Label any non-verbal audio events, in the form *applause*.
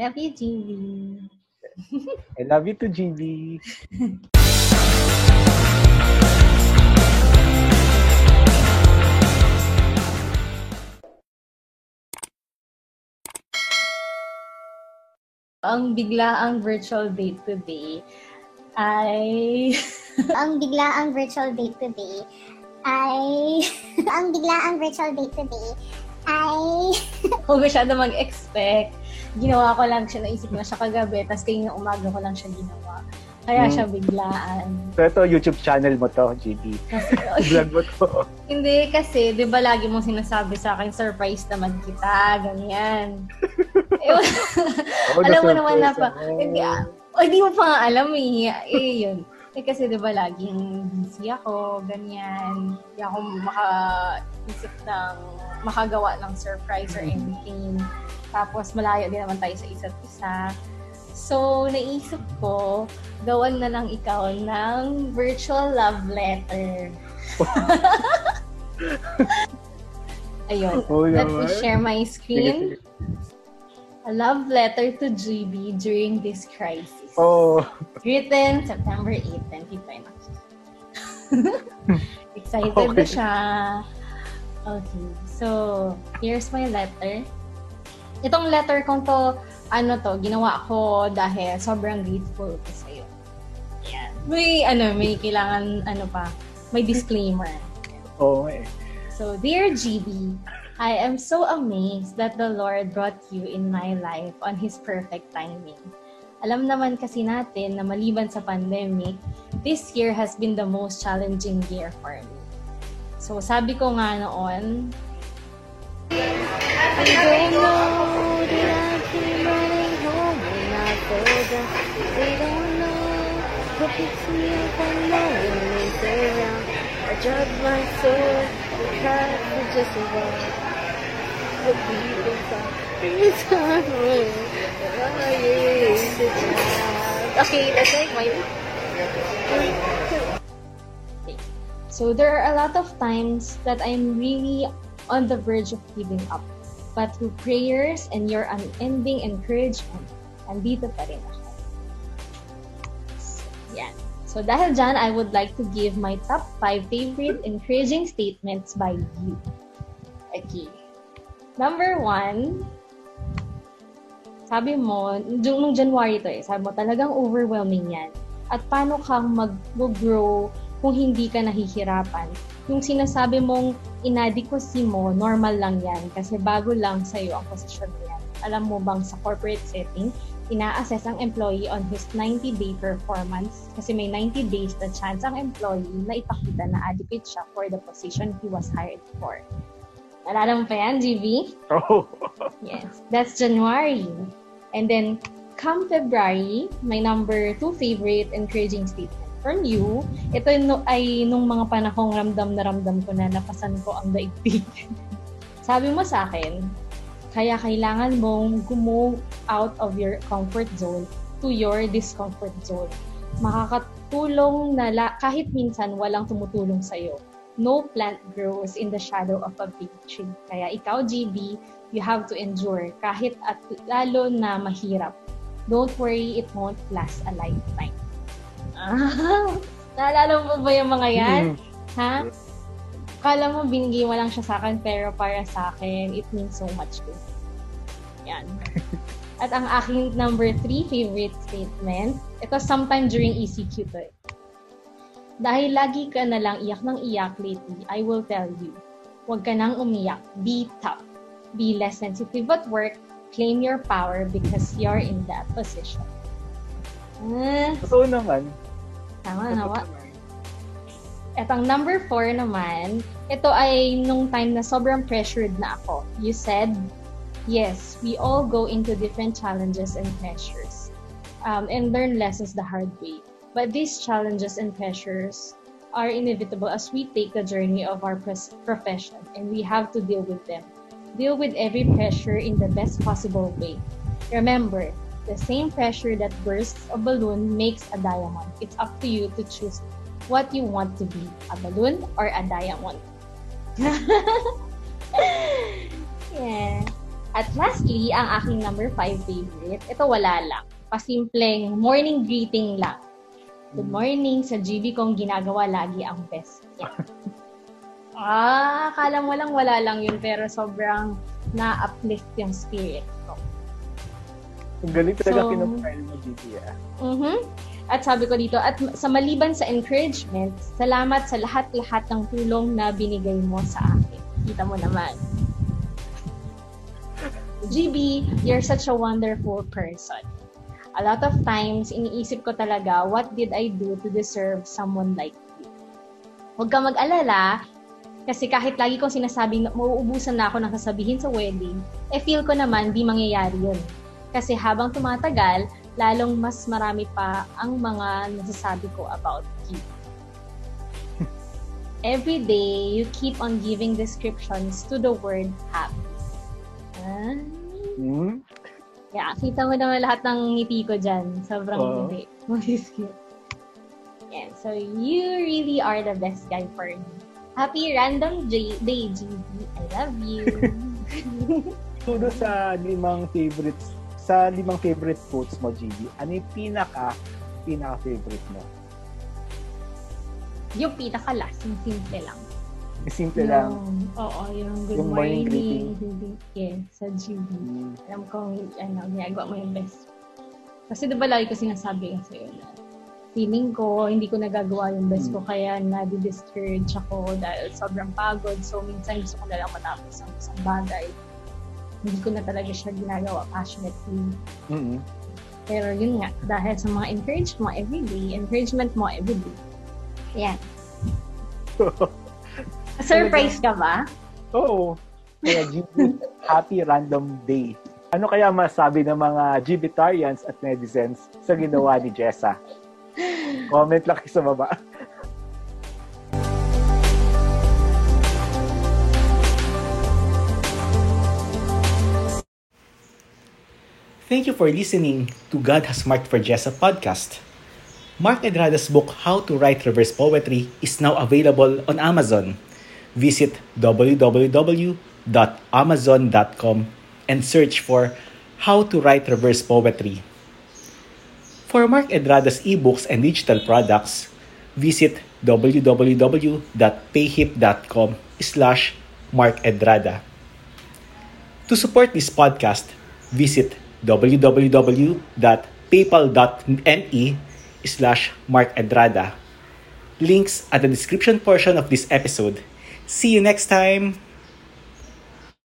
Love you, GB. I love you too, GB. Ang biglaang virtual date today ay... *laughs* ang biglaang virtual date today ay... *laughs* ang biglaang virtual date today ay... Huwag masyado mag-expect. Ginawa ko lang siya, naisip na siya kagabi, tapos kayong umaga ko lang siya ginawa. Kaya Hmm. siya biglaan. So ito, YouTube channel mo to, GB. Vlog mo to. *laughs* hindi, kasi, di ba lagi mong sinasabi sa akin, surprise naman kita, ganyan. *laughs* Eh, Oh, alam mo naman na pa, hindi, ah, oh, hindi mo pa nga alam eh. Eh, yun. Eh, kasi di ba laging busy ako, ganyan. Hindi ako makaisip ng, makagawa ng surprise or anything. Tapos, malayo din naman tayo sa isa't isa. So, naisip ko, gawan na lang ikaw ng virtual love letter. *laughs* Ayun. Oh, Let me share my screen. A love letter to GB during this crisis. Oh, Written September 8, 2020. *laughs* Excited na Okay. siya. Okay. So, here's my letter. Itong letter kong to, ano to, ginawa ko dahil sobrang grateful ko sa'yo. Yan. May, ano, may kailangan, ano pa, may disclaimer. oh eh. So, dear GB, I am so amazed that the Lord brought you in my life on His perfect timing. Alam naman kasi natin na maliban sa pandemic, this year has been the most challenging year for me. So, sabi ko nga noon, I don't know that I've running home when I. They don't know picks me up when around. I my soul, just. The Okay, that's my... So there are a lot of times that I'm really on the verge of giving up. But through prayers and your unending encouragement, andito pa rin ako. So, yan. So dahil dyan, I would like to give my top 5 favorite encouraging statements by you. Okay. Number one, sabi mo, nung January to eh, sabi mo talagang overwhelming yan. At paano kang mag-grow kung hindi ka nahihirapan? Yung sinasabi mong inadequacy mo, normal lang yan kasi bago lang sa'yo ang posisyon mo yan. Alam mo bang sa corporate setting, ina-assess ang employee on his 90-day performance kasi may 90 days na chance ang employee na ipakita na adequate siya for the position he was hired for. Nalala mo pa yan, GV? Oh. *laughs* Yes, that's January. And then, come February, my number two favorite encouraging statement from you. Ito no, ay nung mga panahong ramdam na ramdam ko na napasan ko ang daigdig. *laughs* Sabi mo sa akin, kaya kailangan mong move out of your comfort zone to your discomfort zone. Makakatulong na la- kahit minsan walang tumutulong sa'yo. No plant grows in the shadow of a big tree. Kaya ikaw, GB, you have to endure kahit at lalo na mahirap. Don't worry, it won't last a lifetime. Ah, *laughs* naalala mo ba yung mga yan? Mm. Ha? Kala mo binigay mo lang siya sa akin pero para sa akin, it means so much to me. Yan. *laughs* At ang aking number three favorite statement, ito sometime during ECQ to eh. Dahil lagi ka na lang iyak ng iyak lately, I will tell you, huwag ka nang umiyak. Be tough. Be less sensitive at work. Claim your power because you're in that position. Ah, Totoo naman. Tama nawa. Etong number four naman, ito ay nung time na sobrang pressured na ako. You said, yes, we all go into different challenges and pressures um, and learn lessons the hard way. But these challenges and pressures are inevitable as we take the journey of our profession and we have to deal with them. Deal with every pressure in the best possible way. Remember, the same pressure that bursts a balloon makes a diamond. It's up to you to choose what you want to be, a balloon or a diamond. *laughs* yeah. At lastly, ang aking number 5 favorite, ito wala lang. Pasimpleng morning greeting lang. Good morning sa GB kong ginagawa lagi ang best. Yan. ah, akala mo lang wala lang yun pero sobrang na-uplift yung spirit. Ang galing talaga So- pinag-file mo, GT, ah. Mhm. At sabi ko dito, at sa maliban sa encouragement, salamat sa lahat-lahat ng tulong na binigay mo sa akin. Kita mo naman. GB, you're such a wonderful person. A lot of times, iniisip ko talaga, what did I do to deserve someone like you? Huwag ka mag-alala, kasi kahit lagi kong sinasabing na mauubusan na ako ng sasabihin sa wedding, eh feel ko naman di mangyayari yun. Kasi habang tumatagal, lalong mas marami pa ang mga nasasabi ko about you. *laughs* Every day, you keep on giving descriptions to the word happy. Ah, Hmm? yeah, kita mo naman lahat ng ngiti ko dyan. Sobrang. *laughs* Most cute. Yeah, so you really are the best guy for me. Happy random J- day, GB. I love you. *laughs* Doon sa limang favorites, sa limang favorite quotes mo, GB, ano yung pinaka, pinaka-favorite mo? yung pinaka-last, yung simple lang. Simple lang. Yung, oo, yung good Yung morning morning. Hindi, yes, sa GB. Hmm. Alam ko, ano, ginagawa mo yung best. Kasi diba lagi ko sinasabi nga sa'yo na feeling ko, hindi ko nagagawa yung best ko, kaya nadi-discourage ako dahil sobrang pagod. So, minsan gusto ko na lang matapos ang isang bagay. Hindi ko na talaga siya ginagawa passionately. Mm-mm. Pero yun nga, dahil sa mga encourage mo everyday, encouragement mo everyday. Yan. *laughs* Surprise ka ba? Oo. Kaya GB, happy random day. Ano kaya masabi ng mga GBtarians at netizens sa ginawa ni Jessa? *laughs* Comment lang sa baba. Thank you for listening to God Has Marked for Jessa podcast. Mark Edrada's book How to Write Reverse Poetry is now available on Amazon. Visit www.amazon.com and search for How to Write Reverse Poetry. For Mark Edrada's ebooks and digital products, visit www.payhip.com slash Mark. To support this podcast, visit www.paypal.me slash Mark Edrada. Links at the description portion of this episode. See you next time!